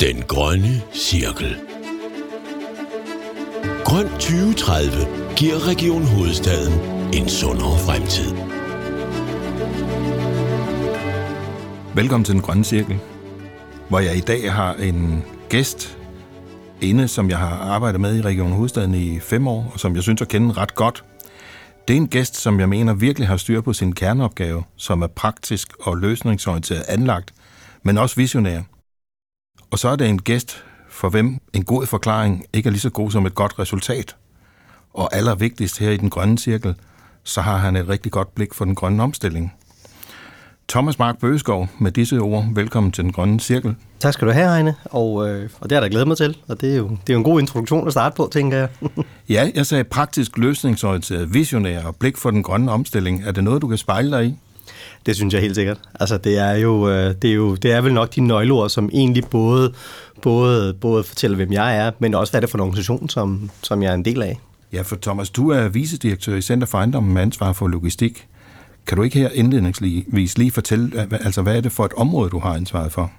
Den grønne cirkel. Grøn 2030 giver Region Hovedstaden en sundere fremtid. Velkommen til Den Grønne Cirkel, hvor jeg i dag har en gæst inde, som jeg har arbejdet med i Region Hovedstaden i fem år, og som jeg synes at kende ret godt. Det er en gæst, som jeg mener virkelig har styr på sin kerneopgave, som er praktisk og løsningsorienteret anlagt, men også visionær. Og så er det en gæst, for hvem en god forklaring ikke er lige så god som et godt resultat. Og allervigtigst her i den grønne cirkel, så har han et rigtig godt blik for den grønne omstilling. Thomas Mark Bøgeskov, med disse ord, velkommen til den grønne cirkel. Tak skal du have, Heine, og, øh, og det jeg da glædet mig til, og det er, jo, det er jo en god introduktion at starte på, tænker jeg. ja, jeg sagde praktisk løsningsorienteret, visionær og blik for den grønne omstilling. Er det noget, du kan spejle dig i? Det synes jeg helt sikkert. Altså, det er jo, øh, det er jo det er vel nok de nøgleord, som egentlig både, både, både fortæller, hvem jeg er, men også hvad det er for en organisation, som, som jeg er en del af. Ja, for Thomas, du er vicedirektør i Center for Ejendommen med ansvar for logistik. Kan du ikke her indledningsvis lige fortælle, altså hvad er det for et område, du har ansvaret for?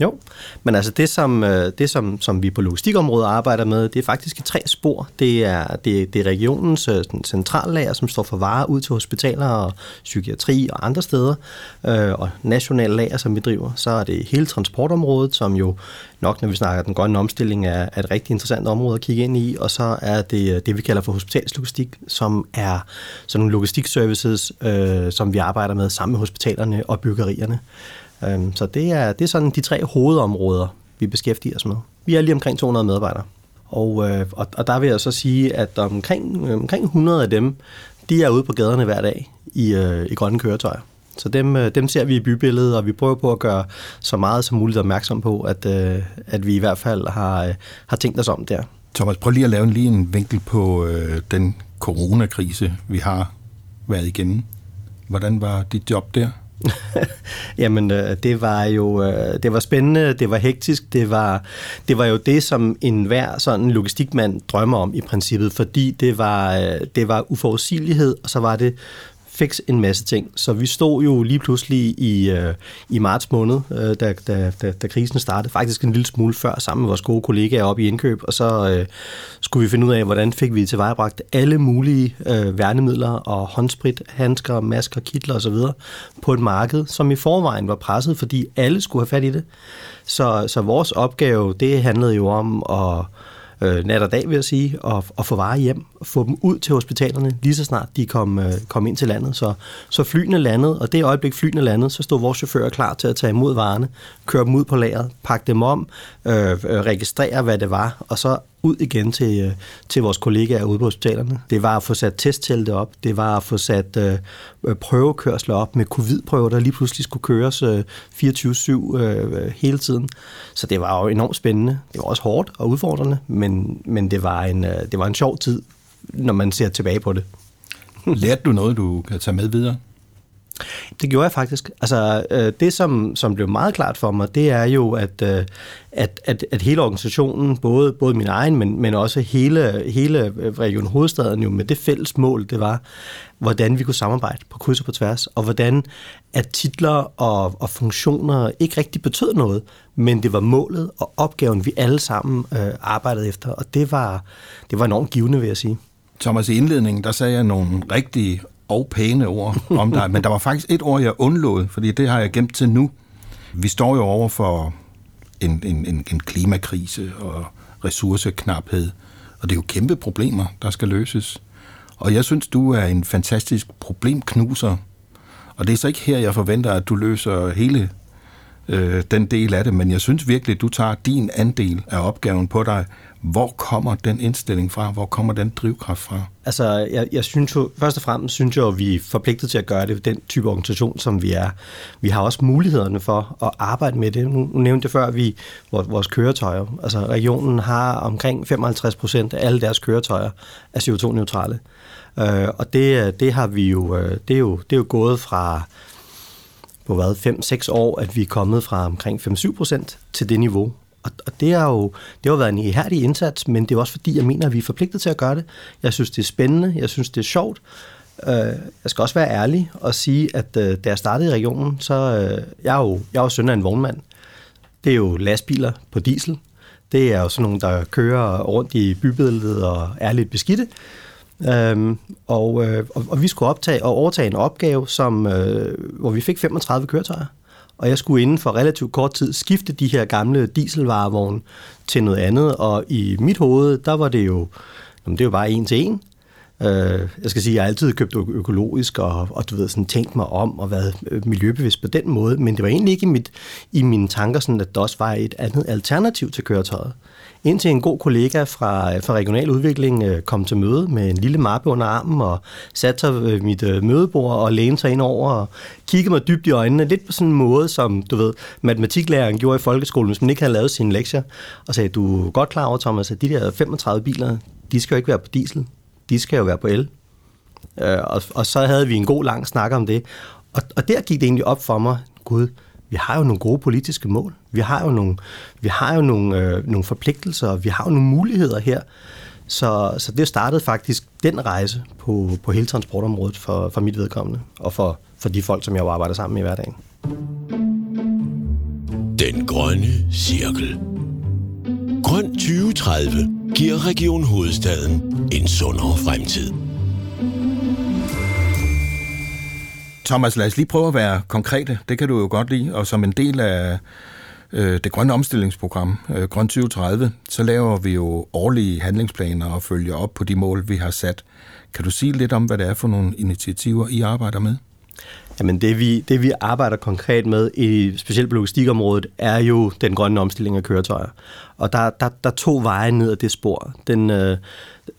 Jo, men altså det, som, øh, det som, som vi på logistikområdet arbejder med, det er faktisk i tre spor. Det er, det, det er regionens øh, centrallager, som står for varer ud til hospitaler og psykiatri og andre steder, øh, og nationale lager, som vi driver. Så er det hele transportområdet, som jo nok, når vi snakker den grønne omstilling, er, er et rigtig interessant område at kigge ind i. Og så er det øh, det, vi kalder for hospitalslogistik, som er sådan nogle logistikservices, øh, som vi arbejder med sammen med hospitalerne og byggerierne. Øhm, så det er, det er sådan de tre hovedområder, vi beskæftiger os med. Vi er lige omkring 200 medarbejdere. Og, øh, og, og der vil jeg så sige, at omkring, omkring 100 af dem, de er ude på gaderne hver dag i, øh, i grønne køretøjer. Så dem, øh, dem ser vi i bybilledet, og vi prøver på at gøre så meget som muligt opmærksom på, at, at vi i hvert fald har, har tænkt os om der. Thomas, prøv lige at lave en, lige en vinkel på øh, den coronakrise, vi har været igennem. Hvordan var dit job der? Jamen, øh, det var jo øh, det var spændende, det var hektisk, det var, det var jo det, som enhver sådan logistikmand drømmer om i princippet, fordi det var, øh, det var uforudsigelighed, og så var det fikse en masse ting. Så vi stod jo lige pludselig i, øh, i marts måned, øh, da, da, da, da krisen startede, faktisk en lille smule før, sammen med vores gode kollegaer op i indkøb, og så øh, skulle vi finde ud af, hvordan fik vi tilvejebragt alle mulige øh, værnemidler og håndsprit, handsker, masker, kitler osv. på et marked, som i forvejen var presset, fordi alle skulle have fat i det. Så, så vores opgave, det handlede jo om at øh, nat og dag, vil jeg sige, og, og få varer hjem, og få dem ud til hospitalerne, lige så snart de kom, øh, kom ind til landet. Så, så flyene landede, og det øjeblik flyene landede, så stod vores chauffører klar til at tage imod varerne, køre dem ud på lageret, pakke dem om, øh, øh registrere, hvad det var, og så ud igen til, øh, til vores kollegaer ude på hospitalerne. Det var at få sat testtelte op, det var at få sat øh, øh, prøvekørsler op med covid-prøver, der lige pludselig skulle køres øh, 24-7 øh, hele tiden. Så det var jo enormt spændende. Det var også hårdt og udfordrende, men, men det, var en, øh, det var en sjov tid, når man ser tilbage på det. Lærte du noget, du kan tage med videre? Det gjorde jeg faktisk. Altså, øh, det, som, som blev meget klart for mig, det er jo, at, øh, at, at, at hele organisationen, både, både min egen, men, men også hele, hele øh, Region Hovedstaden, jo med det fælles mål, det var, hvordan vi kunne samarbejde på kryds og på tværs, og hvordan at titler og, og funktioner ikke rigtig betød noget, men det var målet og opgaven, vi alle sammen øh, arbejdede efter, og det var, det var enormt givende, vil jeg sige. Thomas, i indledningen, der sagde jeg nogle rigtige og pæne ord om dig, men der var faktisk et ord, jeg undlod, fordi det har jeg gemt til nu. Vi står jo over for en, en, en, en klimakrise og ressourceknaphed, og det er jo kæmpe problemer, der skal løses. Og jeg synes, du er en fantastisk problemknuser, og det er så ikke her, jeg forventer, at du løser hele øh, den del af det, men jeg synes virkelig, at du tager din andel af opgaven på dig. Hvor kommer den indstilling fra? Hvor kommer den drivkraft fra? Altså, jeg, jeg synes jo, først og fremmest synes jeg, at vi er forpligtet til at gøre det den type organisation, som vi er. Vi har også mulighederne for at arbejde med det. Nu, nu nævnte jeg før, at vi, vores, vores køretøjer, altså regionen har omkring 55 procent af alle deres køretøjer er CO2-neutrale. Øh, og det, det har vi jo, øh, det er jo, det er jo gået fra på hvad, 5-6 år, at vi er kommet fra omkring 5-7 procent til det niveau. Og, og det har jo det har været en ihærdig indsats, men det er også fordi, jeg mener, at vi er forpligtet til at gøre det. Jeg synes, det er spændende, jeg synes, det er sjovt. Uh, jeg skal også være ærlig og sige, at uh, da jeg startede i regionen, så øh, jeg er jo, jeg er jo søn af en vognmand. det er jo lastbiler på diesel. Det er jo sådan nogle, der kører rundt i bybilledet og er lidt beskidte. Øhm, og, øh, og, og vi skulle optage og overtage en opgave, som, øh, hvor vi fik 35 køretøjer. Og jeg skulle inden for relativt kort tid skifte de her gamle dieselvarevogne til noget andet. Og i mit hoved, der var det jo, jamen det var bare en til en. Øh, jeg skal sige, at jeg har altid købt økologisk og, og du ved, sådan, tænkt mig om og været øh, miljøbevidst på den måde, men det var egentlig ikke i, mit, i mine tanker, sådan, at der også var et andet alternativ til køretøjet. Indtil en god kollega fra, fra Regional Udvikling øh, kom til møde med en lille mappe under armen og satte sig ved mit øh, mødebord og lænede sig ind over og kiggede mig dybt i øjnene. Lidt på sådan en måde, som du ved, matematiklæreren gjorde i folkeskolen, hvis man ikke havde lavet sine lektier. Og sagde, du er godt klar over, Thomas, at de der 35 biler, de skal jo ikke være på diesel de skal jo være på el. Øh, og, og så havde vi en god lang snak om det. Og, og der gik det egentlig op for mig, gud, vi har jo nogle gode politiske mål. Vi har jo nogle, vi har jo nogle, øh, nogle forpligtelser, og vi har jo nogle muligheder her. Så, så det startede faktisk den rejse på, på hele transportområdet for, for mit vedkommende, og for, for de folk, som jeg jo arbejder sammen med i hverdagen. Den grønne cirkel. Grøn 2030 giver Region Hovedstaden en sundere fremtid. Thomas, lad os lige prøve at være konkrete. Det kan du jo godt lide. Og som en del af øh, det grønne omstillingsprogram, øh, Grøn 2030, så laver vi jo årlige handlingsplaner og følger op på de mål, vi har sat. Kan du sige lidt om, hvad det er for nogle initiativer, I arbejder med? Jamen det vi, det vi arbejder konkret med, i specielt på logistikområdet, er jo den grønne omstilling af køretøjer. Og der, der, der er to veje ned ad det spor. Den, øh,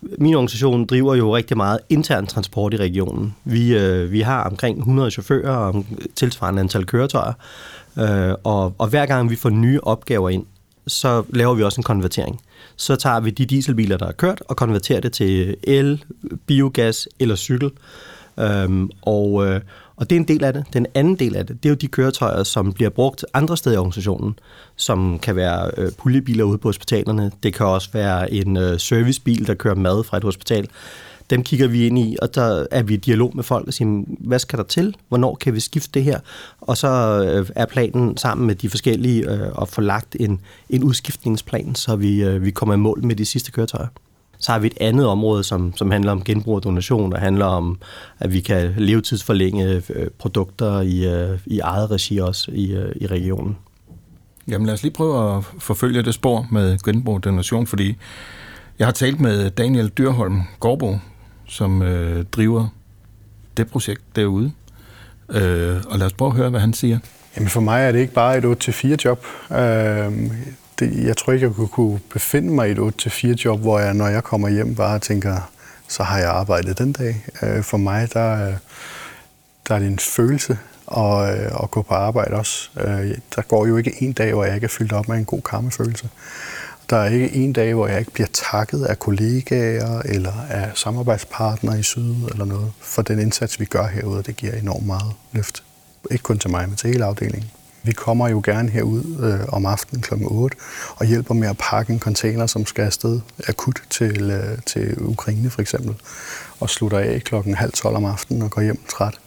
min organisation driver jo rigtig meget intern transport i regionen. Vi, øh, vi har omkring 100 chauffører og tilsvarende antal køretøjer. Øh, og, og hver gang vi får nye opgaver ind, så laver vi også en konvertering. Så tager vi de dieselbiler, der er kørt, og konverterer det til el, biogas eller cykel. Øhm, og, øh, og det er en del af det. Den anden del af det, det er jo de køretøjer, som bliver brugt andre steder i organisationen, som kan være øh, puljebiler ude på hospitalerne. Det kan også være en øh, servicebil, der kører mad fra et hospital. Dem kigger vi ind i, og der er vi i dialog med folk og siger, hvad skal der til? Hvornår kan vi skifte det her? Og så øh, er planen sammen med de forskellige øh, at få lagt en, en udskiftningsplan, så vi, øh, vi kommer i mål med de sidste køretøjer. Så har vi et andet område, som, som handler om genbrug og donation, og handler om, at vi kan levetidsforlænge øh, produkter i, øh, i eget regi også i, øh, i regionen. Jamen lad os lige prøve at forfølge det spor med genbrug og donation, fordi jeg har talt med Daniel Dyrholm Gårdbo, som øh, driver det projekt derude. Øh, og lad os prøve at høre, hvad han siger. Jamen for mig er det ikke bare et 8-4 job. Øh, det, jeg tror ikke, jeg kunne, kunne befinde mig i et 8-4 job, hvor jeg, når jeg kommer hjem, bare tænker, så har jeg arbejdet den dag. Øh, for mig, der, øh, der er det en følelse at, øh, at gå på arbejde også. Øh, der går jo ikke en dag, hvor jeg ikke er fyldt op med en god karmefølelse. Der er ikke en dag, hvor jeg ikke bliver takket af kollegaer eller af samarbejdspartnere i Syd eller noget for den indsats, vi gør herude. Det giver enormt meget løft. Ikke kun til mig, men til hele afdelingen. Vi kommer jo gerne herud øh, om aftenen kl. 8 og hjælper med at pakke en container, som skal afsted akut til, øh, til Ukraine for eksempel, og slutter af klokken halv 12 om aftenen og går hjem træt.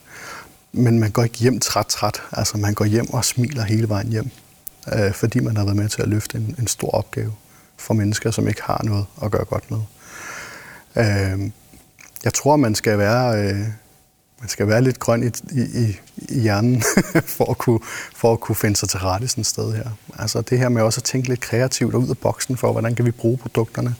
Men man går ikke hjem træt træt, altså man går hjem og smiler hele vejen hjem, øh, fordi man har været med til at løfte en, en stor opgave for mennesker, som ikke har noget at gøre godt med. Øh, jeg tror, man skal være... Øh, man skal være lidt grøn i, i, i hjernen for, at kunne, for at kunne finde sig til rette sådan et sted her. Altså det her med også at tænke lidt kreativt og ud af boksen for, hvordan kan vi bruge produkterne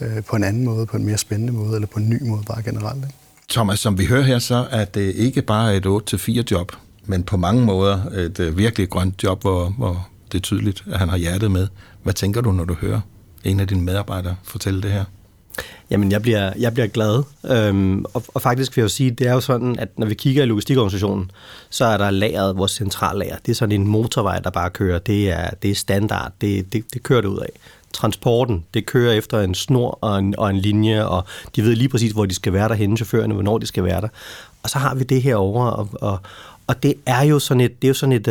øh, på en anden måde, på en mere spændende måde, eller på en ny måde bare generelt. Ikke? Thomas, som vi hører her, så er det ikke bare et 8-4 job, men på mange måder et øh, virkelig grønt job, hvor, hvor det er tydeligt, at han har hjertet med. Hvad tænker du, når du hører en af dine medarbejdere fortælle det her? Jamen, jeg bliver, jeg bliver glad. Øhm, og, og faktisk vil jeg jo sige, det er jo sådan, at når vi kigger i logistikorganisationen, så er der lageret, vores centrallager. Det er sådan en motorvej, der bare kører. Det er, det er standard. Det, det, det kører det ud af. Transporten, det kører efter en snor og en, og en linje, og de ved lige præcis, hvor de skal være derhenne, chaufførerne, hvornår de skal være der. Og så har vi det her over, og, og, og det er jo sådan et, det er jo sådan et,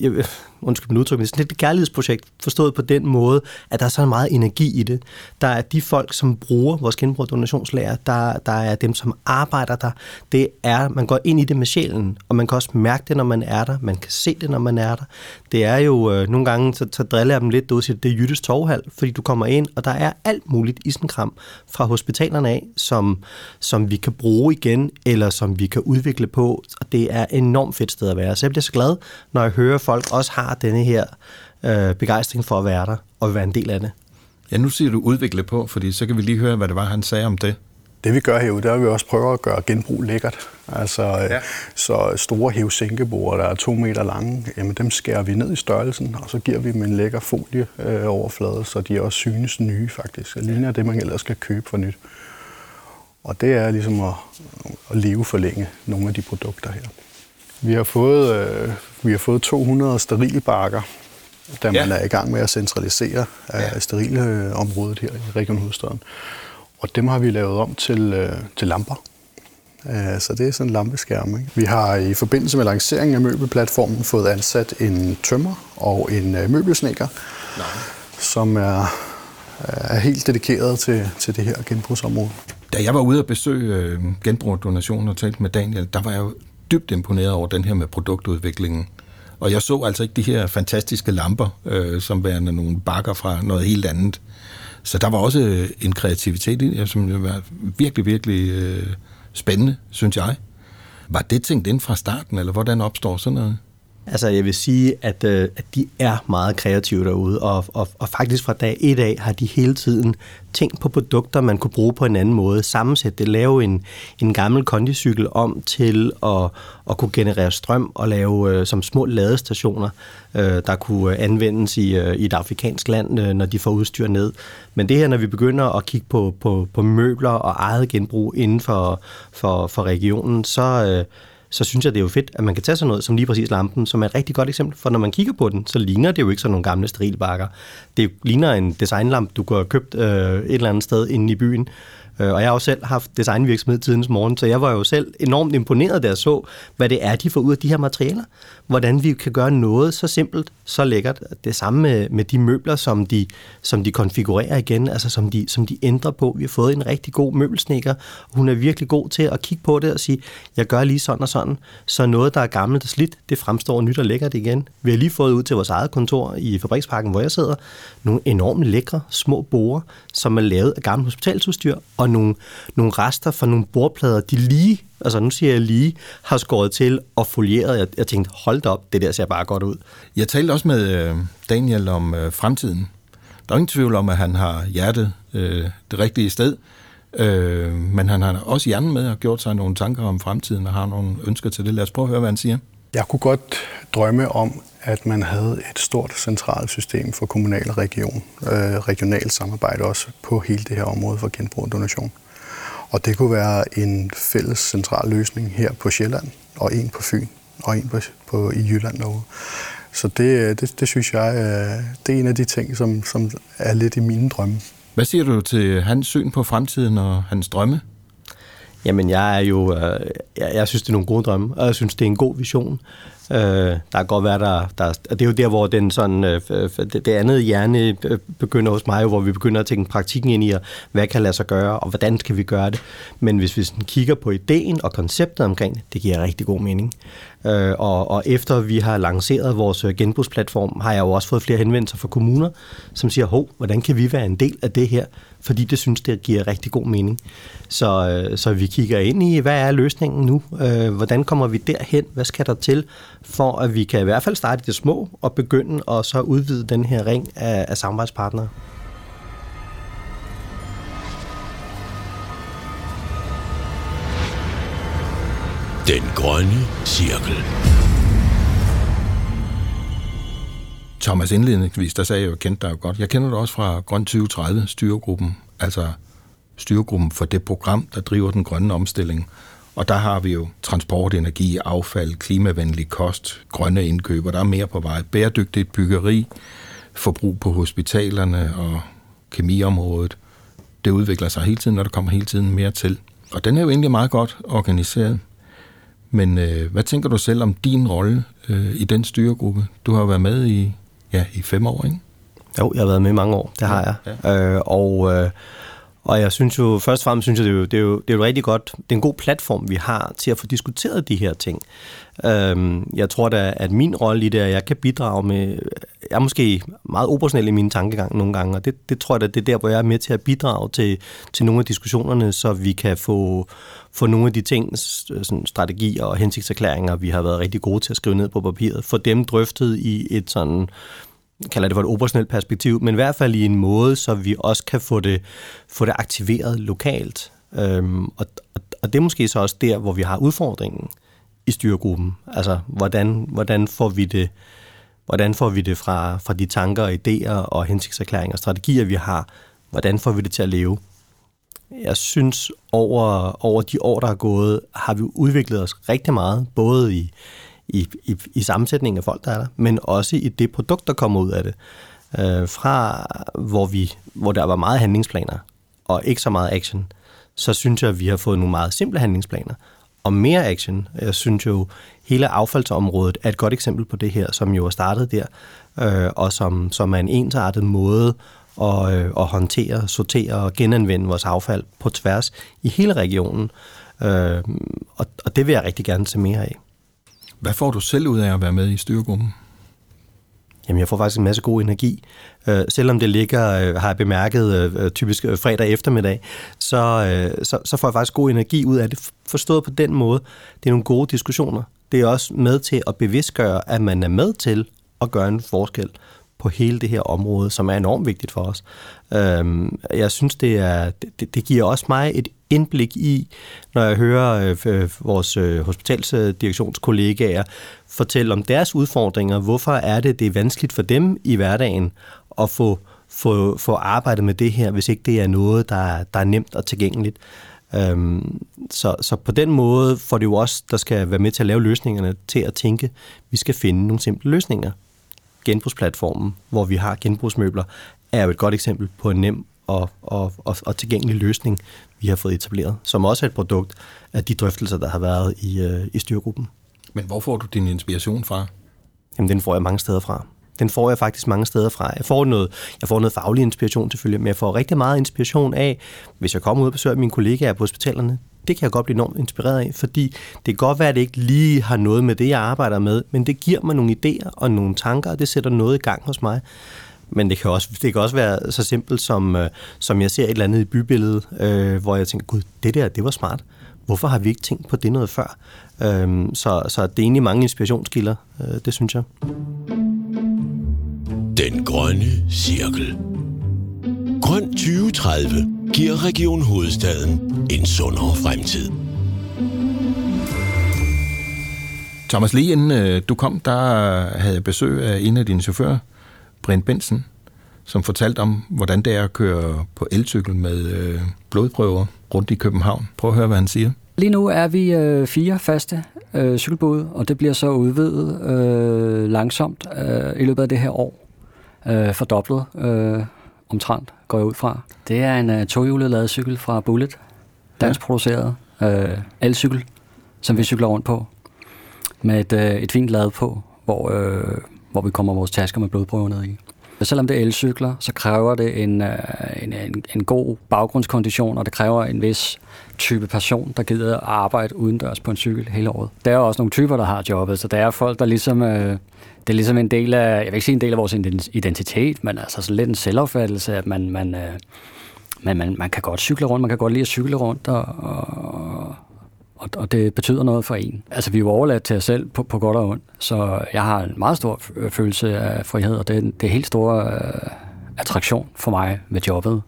øh, undskyld min udtryk, men sådan et kærlighedsprojekt, forstået på den måde, at der er så meget energi i det. Der er de folk, som bruger vores genbrug donationslager, der, der er dem, som arbejder der. Det er, man går ind i det med sjælen, og man kan også mærke det, når man er der. Man kan se det, når man er der. Det er jo, øh, nogle gange, så, så driller jeg dem lidt, du siger, det er Jyttes Torvhal, fordi du kommer ind, og der er alt muligt i sådan kram fra hospitalerne af, som, som vi kan bruge igen, eller som vi kan udvikle på, og det er enormt fedt sted at være. Så jeg bliver så glad, når jeg hører, at folk også har denne her øh, begejstring for at være der og være en del af det. Ja, nu siger du udvikle på, fordi så kan vi lige høre, hvad det var, han sagde om det. Det vi gør herude, det er, at vi også prøver at gøre genbrug lækkert. Altså, ja. Så store hævsænkebord, der er to meter lange, jamen dem skærer vi ned i størrelsen, og så giver vi dem en lækker folieoverflade, øh, så de også synes nye faktisk. Det ligner det, man ellers skal købe for nyt. Og det er ligesom at, at leve forlænge nogle af de produkter her. Vi har fået, øh, vi har fået 200 sterilbakker, da man ja. er i gang med at centralisere øh, ja. sterilområdet her i Region Hovedstaden. Og dem har vi lavet om til, øh, til lamper. Øh, så det er sådan en lampeskærm. Ikke? Vi har i forbindelse med lanceringen af møbelplatformen fået ansat en tømmer og en øh, møbelsnækker, Nej. som er, er helt dedikeret til, til det her genbrugsområde. Da jeg var ude at besøge øh, genbrug og talte med Daniel, der var jeg jo dybt imponeret over den her med produktudviklingen. Og jeg så altså ikke de her fantastiske lamper, øh, som værende nogle bakker fra noget helt andet. Så der var også øh, en kreativitet i det, som var virkelig, virkelig øh, spændende, synes jeg. Var det tænkt ind fra starten, eller hvordan opstår sådan noget? Altså, jeg vil sige, at, øh, at de er meget kreative derude, og, og, og faktisk fra dag et af har de hele tiden tænkt på produkter, man kunne bruge på en anden måde. Sammensætte det, lave en, en gammel kondicykel om til at, at kunne generere strøm og lave øh, som små ladestationer, øh, der kunne øh, anvendes i, øh, i et afrikansk land, øh, når de får udstyr ned. Men det her, når vi begynder at kigge på, på, på møbler og eget genbrug inden for, for, for regionen, så... Øh, så synes jeg, det er jo fedt, at man kan tage sådan noget som lige præcis lampen, som er et rigtig godt eksempel, for når man kigger på den, så ligner det jo ikke sådan nogle gamle sterilbakker. Det ligner en designlamp, du kunne have købt øh, et eller andet sted inde i byen, Øh, og jeg har også selv haft designvirksomhed tidens morgen, så jeg var jo selv enormt imponeret, da jeg så, hvad det er, de får ud af de her materialer. Hvordan vi kan gøre noget så simpelt, så lækkert. Det samme med, med de møbler, som de, som de konfigurerer igen, altså som de, som de ændrer på. Vi har fået en rigtig god møbelsnikker. Hun er virkelig god til at kigge på det og sige, jeg gør lige sådan og sådan. Så noget, der er gammelt og slidt, det fremstår nyt og lækkert igen. Vi har lige fået ud til vores eget kontor i Fabriksparken, hvor jeg sidder, nogle enormt lækre små borer, som er lavet af gammelt hospitalsudstyr, og nogle, nogle rester fra nogle bordplader, de lige, altså nu siger jeg lige, har skåret til og folieret. Jeg, jeg tænkte, hold da op, det der ser bare godt ud. Jeg talte også med øh, Daniel om øh, fremtiden. Der er ingen tvivl om, at han har hjertet øh, det rigtige sted, øh, men han har også hjernen med og gjort sig nogle tanker om fremtiden og har nogle ønsker til det. Lad os prøve at høre, hvad han siger. Jeg kunne godt drømme om, at man havde et stort centralt system for kommunal og region, øh, regionalt samarbejde også på hele det her område for genbrug og donation. Og det kunne være en fælles central løsning her på Sjælland, og en på Fyn, og en på, på i Jylland derude. Så det, øh, det, det synes jeg, øh, det er en af de ting, som, som er lidt i mine drømme. Hvad siger du til hans syn på fremtiden og hans drømme? Jamen, jeg er jo, øh, jeg, jeg synes, det er nogle gode drømme, og jeg synes, det er en god vision. Øh, der kan godt være, der, der, det er jo der, hvor den sådan, øh, det, andet hjerne øh, begynder hos mig, hvor vi begynder at tænke praktikken ind i, hvad kan lade sig gøre, og hvordan skal vi gøre det. Men hvis vi sådan kigger på ideen og konceptet omkring det, det giver rigtig god mening. Øh, og, og efter vi har lanceret vores øh, genbrugsplatform, har jeg jo også fået flere henvendelser fra kommuner, som siger, hov, hvordan kan vi være en del af det her? Fordi det synes, det giver rigtig god mening. Så, øh, så vi kigger ind i, hvad er løsningen nu? Øh, hvordan kommer vi derhen? Hvad skal der til, for at vi kan i hvert fald starte det små og begynde at så udvide den her ring af, af samarbejdspartnere? Den grønne cirkel. Thomas, indledningsvis, der sagde jeg jo, at kendte dig jo godt. Jeg kender dig også fra Grøn 2030, styregruppen, altså styregruppen for det program, der driver den grønne omstilling. Og der har vi jo transport, energi, affald, klimavenlig kost, grønne indkøber, der er mere på vej. Bæredygtigt byggeri, forbrug på hospitalerne og kemiområdet. Det udvikler sig hele tiden, og der kommer hele tiden mere til. Og den er jo egentlig meget godt organiseret. Men øh, hvad tænker du selv om din rolle øh, i den styregruppe? Du har været med i, ja, i fem år, ikke? Jo, jeg har været med i mange år, det har jeg. Ja. Øh, og, øh, og jeg synes jo, først og fremmest synes jeg, det er jo, det er jo, det er jo rigtig godt, det er en god platform, vi har til at få diskuteret de her ting. Øhm, jeg tror da, at min rolle i det er, at jeg kan bidrage med, jeg er måske meget operationel i mine tankegang nogle gange, og det, det tror jeg da, det er der, hvor jeg er med til at bidrage til, til nogle af diskussionerne, så vi kan få, få nogle af de ting, sådan strategier og hensigtserklæringer, vi har været rigtig gode til at skrive ned på papiret, få dem drøftet i et sådan kalder det for et operationelt perspektiv, men i hvert fald i en måde, så vi også kan få det, få det aktiveret lokalt. Øhm, og, og, og det er måske så også der, hvor vi har udfordringen i styregruppen. Altså, hvordan, hvordan får vi det, hvordan får vi det fra, fra de tanker og idéer og hensigtserklæringer og strategier, vi har, hvordan får vi det til at leve? Jeg synes, over, over de år, der er gået, har vi udviklet os rigtig meget, både i, i, i, i sammensætningen af folk, der er der, men også i det produkt, der kommer ud af det. Øh, fra hvor, vi, hvor der var meget handlingsplaner og ikke så meget action, så synes jeg, at vi har fået nogle meget simple handlingsplaner og mere action. Jeg synes jo, hele affaldsområdet er et godt eksempel på det her, som jo er startet der, øh, og som, som er en ensartet måde at, øh, at håndtere, sortere og genanvende vores affald på tværs i hele regionen. Øh, og, og det vil jeg rigtig gerne se mere af. Hvad får du selv ud af at være med i styregruppen? Jamen, jeg får faktisk en masse god energi. Øh, selvom det ligger, øh, har jeg bemærket, øh, øh typisk øh, fredag eftermiddag, så, øh, så, så får jeg faktisk god energi ud af det. Forstået på den måde, det er nogle gode diskussioner. Det er også med til at bevidstgøre, at man er med til at gøre en forskel på hele det her område, som er enormt vigtigt for os. Øhm, jeg synes, det, er, det, det giver også mig et indblik i, når jeg hører øh, øh, vores øh, hospitalsdirektionskollegaer fortælle om deres udfordringer. Hvorfor er det, det er vanskeligt for dem i hverdagen at få, få, få arbejdet med det her, hvis ikke det er noget, der, der er nemt og tilgængeligt. Øhm, så, så på den måde får det jo også, der skal være med til at lave løsningerne, til at tænke, at vi skal finde nogle simple løsninger. Genbrugsplatformen, hvor vi har genbrugsmøbler, er jo et godt eksempel på en nem og, og, og, og tilgængelig løsning, vi har fået etableret, som også er et produkt af de drøftelser, der har været i, øh, i styrgruppen. Men hvor får du din inspiration fra? Jamen, den får jeg mange steder fra. Den får jeg faktisk mange steder fra. Jeg får noget, jeg får noget faglig inspiration selvfølgelig, men jeg får rigtig meget inspiration af, hvis jeg kommer ud og besøger mine kollegaer på hospitalerne. Det kan jeg godt blive enormt inspireret af, fordi det kan godt være, at det ikke lige har noget med det, jeg arbejder med, men det giver mig nogle idéer og nogle tanker, og det sætter noget i gang hos mig. Men det kan også, det kan også være så simpelt, som, øh, som jeg ser et eller andet i bybilledet, øh, hvor jeg tænker, gud, det der, det var smart. Hvorfor har vi ikke tænkt på det noget før? Øh, så, så det er egentlig mange inspirationskilder, øh, det synes jeg. Den grønne cirkel. Grøn 2030 giver Region Hovedstaden en sundere fremtid. Thomas, lige inden øh, du kom, der havde jeg besøg af en af dine chauffører, Brent Benson, som fortalte om, hvordan det er at køre på elcykel med øh, blodprøver rundt i København. Prøv at høre, hvad han siger. Lige nu er vi øh, fire faste øh, cykelbåde, og det bliver så udvidet øh, langsomt øh, i løbet af det her år. Øh, fordoblet øh, omtrent, går jeg ud fra. Det er en øh, tohjulet ladecykel fra Bullet, dansk produceret øh, elcykel, som vi cykler rundt på, med et, øh, et fint lad på, hvor, øh, hvor vi kommer vores tasker med blodprøver ned i. Selvom det er elcykler, så kræver det en, øh, en, en, en god baggrundskondition, og det kræver en vis type person, der gider at arbejde udendørs på en cykel hele året. Der er også nogle typer, der har jobbet, så der er folk, der ligesom... Øh, det er ligesom en del af, jeg vil ikke sige en del af vores identitet, men altså så lidt en selvopfattelse, at man, man, øh, man, man, man kan godt cykle rundt, man kan godt lide at cykle rundt, og, og, og, og det betyder noget for en. Altså, vi er jo overladt til os selv på, på godt og ondt, så jeg har en meget stor følelse af frihed, og det, det helt store øh, attraktion for mig ved jobbet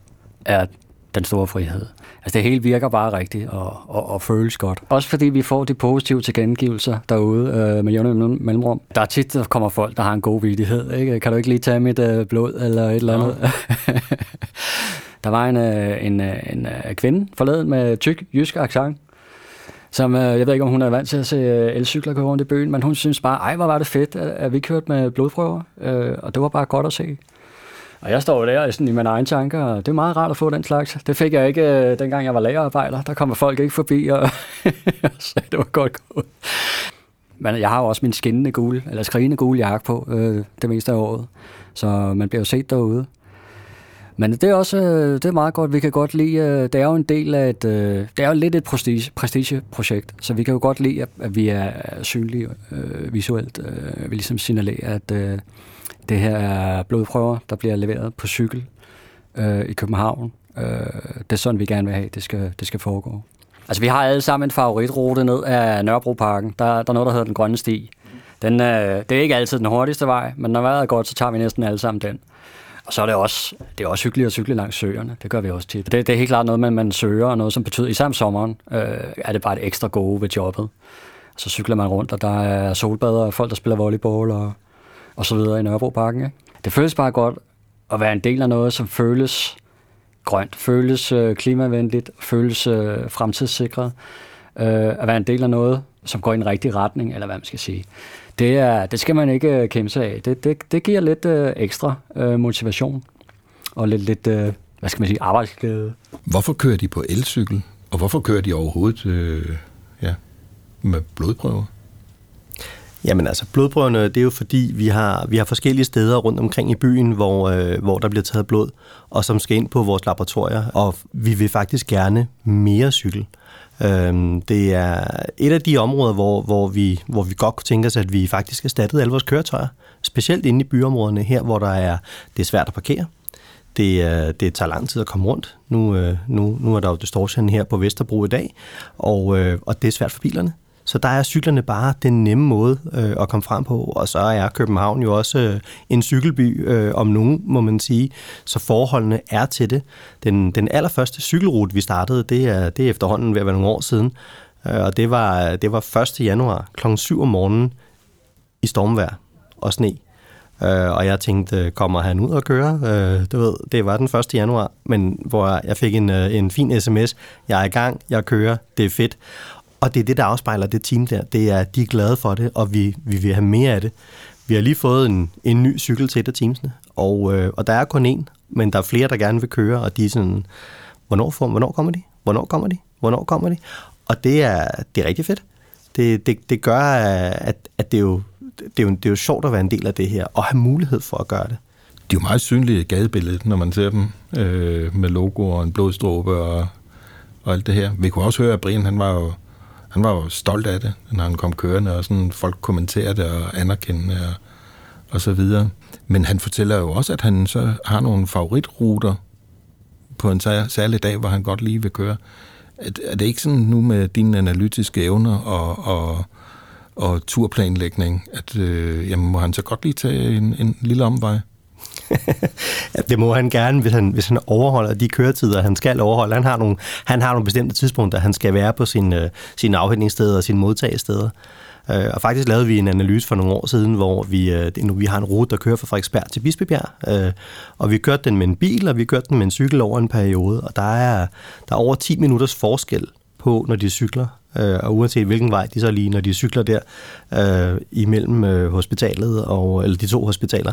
er den store frihed. Altså, det hele virker bare rigtigt og, og, og føles godt. Også fordi vi får de positive tilkendegivelser derude øh, med jævne mellemrum. Der er tit, der kommer folk, der har en god vidighed. Ikke? Kan du ikke lige tage mit øh, blod eller et eller andet? Ja. der var en, øh, en, øh, en, en kvinde forleden med tyk jysk accent, som, øh, jeg ved ikke, om hun er vant til at se øh, elcykler køre rundt i byen, men hun synes bare, ej, hvor var det fedt, at, at vi kørte med blodprøver, øh, og det var bare godt at se. Og jeg står der sådan i mine egne tanker, og det er meget rart at få den slags. Det fik jeg ikke, øh, dengang jeg var lagerarbejder. Der kommer folk ikke forbi, og sagde, det var godt gået. Men jeg har jo også min skinnende gule, eller skrigende gule jakke på øh, det meste af året. Så man bliver jo set derude. Men det er også øh, det er meget godt. Vi kan godt lide, øh, det er jo en del af et, øh, det er jo lidt et prestige, prestigeprojekt, så vi kan jo godt lide, at vi er synlige øh, visuelt. Øh, vi ligesom signalerer, at øh, det her er blodprøver, der bliver leveret på cykel øh, i København. Øh, det er sådan, vi gerne vil have, det skal, det skal foregå. Altså, vi har alle sammen en favoritrute ned af Nørrebroparken. Der, der er noget, der hedder Den Grønne Sti. Den, øh, det er ikke altid den hurtigste vej, men når vejret er godt, så tager vi næsten alle sammen den. Og så er det også, det er også hyggeligt at cykle langs søerne. Det gør vi også tit. Det, det er helt klart noget, man, man søger, og noget, som betyder, især om sommeren, øh, er det bare et ekstra gode ved jobbet. Så cykler man rundt, og der er solbader og folk, der spiller volleyball og, og så videre i Nørrebroparken. Ikke? Det føles bare godt at være en del af noget, som føles grønt, føles øh, klimavenligt, føles øh, fremtidssikret. Øh, at være en del af noget, som går i en rigtig retning, eller hvad man skal sige det, er, det skal man ikke øh, kæmpe sig af. Det, det, det giver lidt øh, ekstra øh, motivation og lidt, lidt øh, hvad skal man sige, arbejdsglæde. Hvorfor kører de på elcykel? Og hvorfor kører de overhovedet øh, ja, med blodprøver? Jamen altså, blodprøverne, det er jo fordi, vi har, vi har forskellige steder rundt omkring i byen, hvor, øh, hvor der bliver taget blod, og som skal ind på vores laboratorier, og vi vil faktisk gerne mere cykel. Øhm, det er et af de områder, hvor, hvor, vi, hvor vi godt kunne tænke os, at vi faktisk erstattede alle vores køretøjer. Specielt inde i byområderne her, hvor der er, det er svært at parkere. Det, øh, det tager lang tid at komme rundt. Nu, øh, nu, nu er der jo distortion her på Vesterbro i dag, og, øh, og det er svært for bilerne. Så der er cyklerne bare den nemme måde øh, at komme frem på, og så er København jo også øh, en cykelby øh, om nogen, må man sige, så forholdene er til det. Den, den allerførste cykelrute, vi startede, det er, det er efterhånden ved at være nogle år siden, øh, og det var, det var 1. januar kl. 7 om morgenen i stormvejr og sne. Øh, og jeg tænkte, kommer han ud og køre? Øh, du ved, det var den 1. januar, men hvor jeg fik en, øh, en fin sms. Jeg er i gang, jeg kører, det er fedt. Og det er det, der afspejler det team der. Det er, de er glade for det, og vi, vi vil have mere af det. Vi har lige fået en, en ny cykel til et af teamsene, og, øh, og der er kun én, men der er flere, der gerne vil køre, og de er sådan, hvornår, får, hvornår kommer de? Hvornår kommer de? Hvornår kommer de? Og det er, det er rigtig fedt. Det, det, det gør, at, at det, er jo, det, er jo, det er jo sjovt at være en del af det her, og have mulighed for at gøre det. De er jo meget synlige i gadebilledet, når man ser dem øh, med logo og en blodstråbe og, og alt det her. Vi kunne også høre, at Brian han var jo han var jo stolt af det, når han kom kørende, og sådan folk kommenterede det og anerkendte og, og så videre. Men han fortæller jo også, at han så har nogle favoritruter på en særlig dag, hvor han godt lige vil køre. Er det ikke sådan nu med dine analytiske evner og, og, og turplanlægning, at øh, jamen, må han så godt lige tage en, en lille omvej? Det må han gerne, hvis han, hvis han overholder de køretider, han skal overholde. Han har nogle, han har nogle bestemte tidspunkter, han skal være på sin, øh, sin sine afhentningssteder og sine modtagesteder. Øh, og faktisk lavede vi en analyse for nogle år siden, hvor vi, øh, nu vi har en rute, der kører fra Frederiksberg til Bispebjerg. Og vi kørte den med en bil, og vi kørte den med en cykel over en periode. Og der er, der er over 10 minutters forskel på, når de cykler øh, og uanset hvilken vej de så lige, når de cykler der øh, imellem øh, hospitalet og eller de to hospitaler.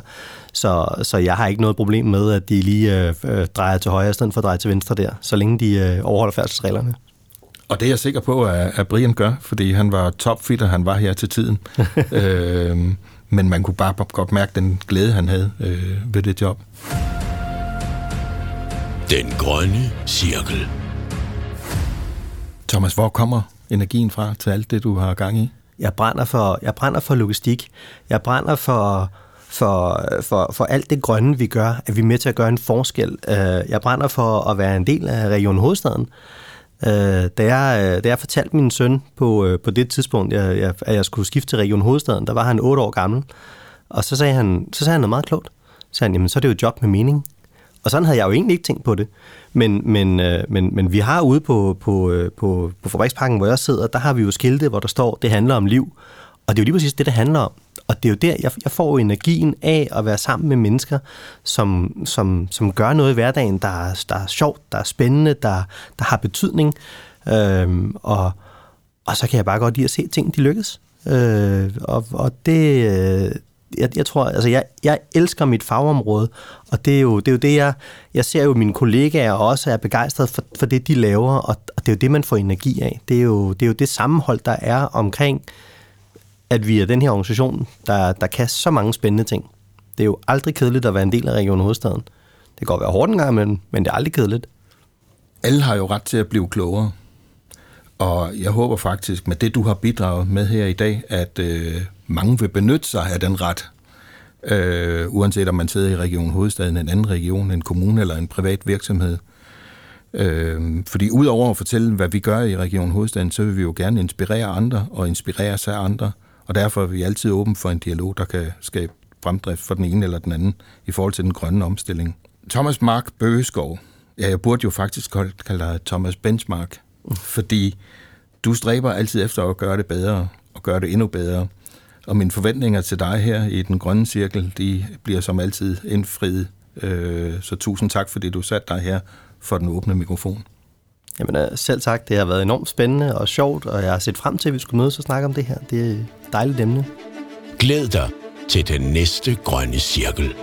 Så, så jeg har ikke noget problem med, at de lige øh, øh, drejer til højre i stedet for at dreje til venstre der, så længe de øh, overholder færdselsreglerne. Og det er jeg sikker på, at, at Brian gør, fordi han var topfit, og han var her til tiden. øh, men man kunne bare godt mærke den glæde, han havde øh, ved det job. Den grønne cirkel. Thomas, hvor kommer energien fra til alt det, du har gang i? Jeg brænder for, jeg brænder for logistik. Jeg brænder for, for, for, for alt det grønne, vi gør, at vi er med til at gøre en forskel. Øh, jeg brænder for at være en del af Region Hovedstaden. Øh, da jeg, øh, da jeg fortalte min søn på, på det tidspunkt, jeg, jeg, at jeg skulle skifte til Region Hovedstaden, der var han 8 år gammel. Og så sagde han, så sagde han noget meget klogt. Så sagde han, jamen så er det jo et job med mening. Og sådan havde jeg jo egentlig ikke tænkt på det. Men, men, øh, men, men vi har ude på, på, øh, på, på fabriksparken, hvor jeg sidder, der har vi jo skilte, hvor der står, det handler om liv. Og det er jo lige præcis det, det handler om. Og det er jo der, jeg, jeg får energien af at være sammen med mennesker, som, som, som gør noget i hverdagen, der er, der er sjovt, der er spændende, der, der har betydning. Øhm, og, og så kan jeg bare godt lide at se ting, de lykkes. Øh, og, og det, øh, jeg, jeg tror, altså jeg, jeg elsker mit fagområde, og det er jo det, er jo det jeg, jeg ser jo mine kollegaer også er begejstret for, for det, de laver, og, og det er jo det, man får energi af. Det er jo det, er jo det sammenhold, der er omkring, at vi er den her organisation, der, der kan så mange spændende ting. Det er jo aldrig kedeligt at være en del af Region Hovedstaden. Det kan godt være hårdt en gang imellem, men det er aldrig kedeligt. Alle har jo ret til at blive klogere. Og jeg håber faktisk med det, du har bidraget med her i dag, at øh, mange vil benytte sig af den ret. Øh, uanset om man sidder i Region Hovedstaden, en anden region, en kommune eller en privat virksomhed. Øh, fordi udover at fortælle, hvad vi gør i Region Hovedstaden, så vil vi jo gerne inspirere andre og inspirere sig af andre. Og derfor er vi altid åben for en dialog, der kan skabe fremdrift for den ene eller den anden i forhold til den grønne omstilling. Thomas Mark Bøgeskov. Ja, jeg burde jo faktisk kalde dig Thomas Benchmark, fordi du stræber altid efter at gøre det bedre og gøre det endnu bedre. Og mine forventninger til dig her i den grønne cirkel, de bliver som altid indfriet. Øh, så tusind tak, fordi du satte dig her for den åbne mikrofon. Jamen øh, selv tak, det har været enormt spændende og sjovt, og jeg har set frem til, at vi skulle mødes og snakke om det her. Det er et dejligt emne. Glæd dig til den næste grønne cirkel.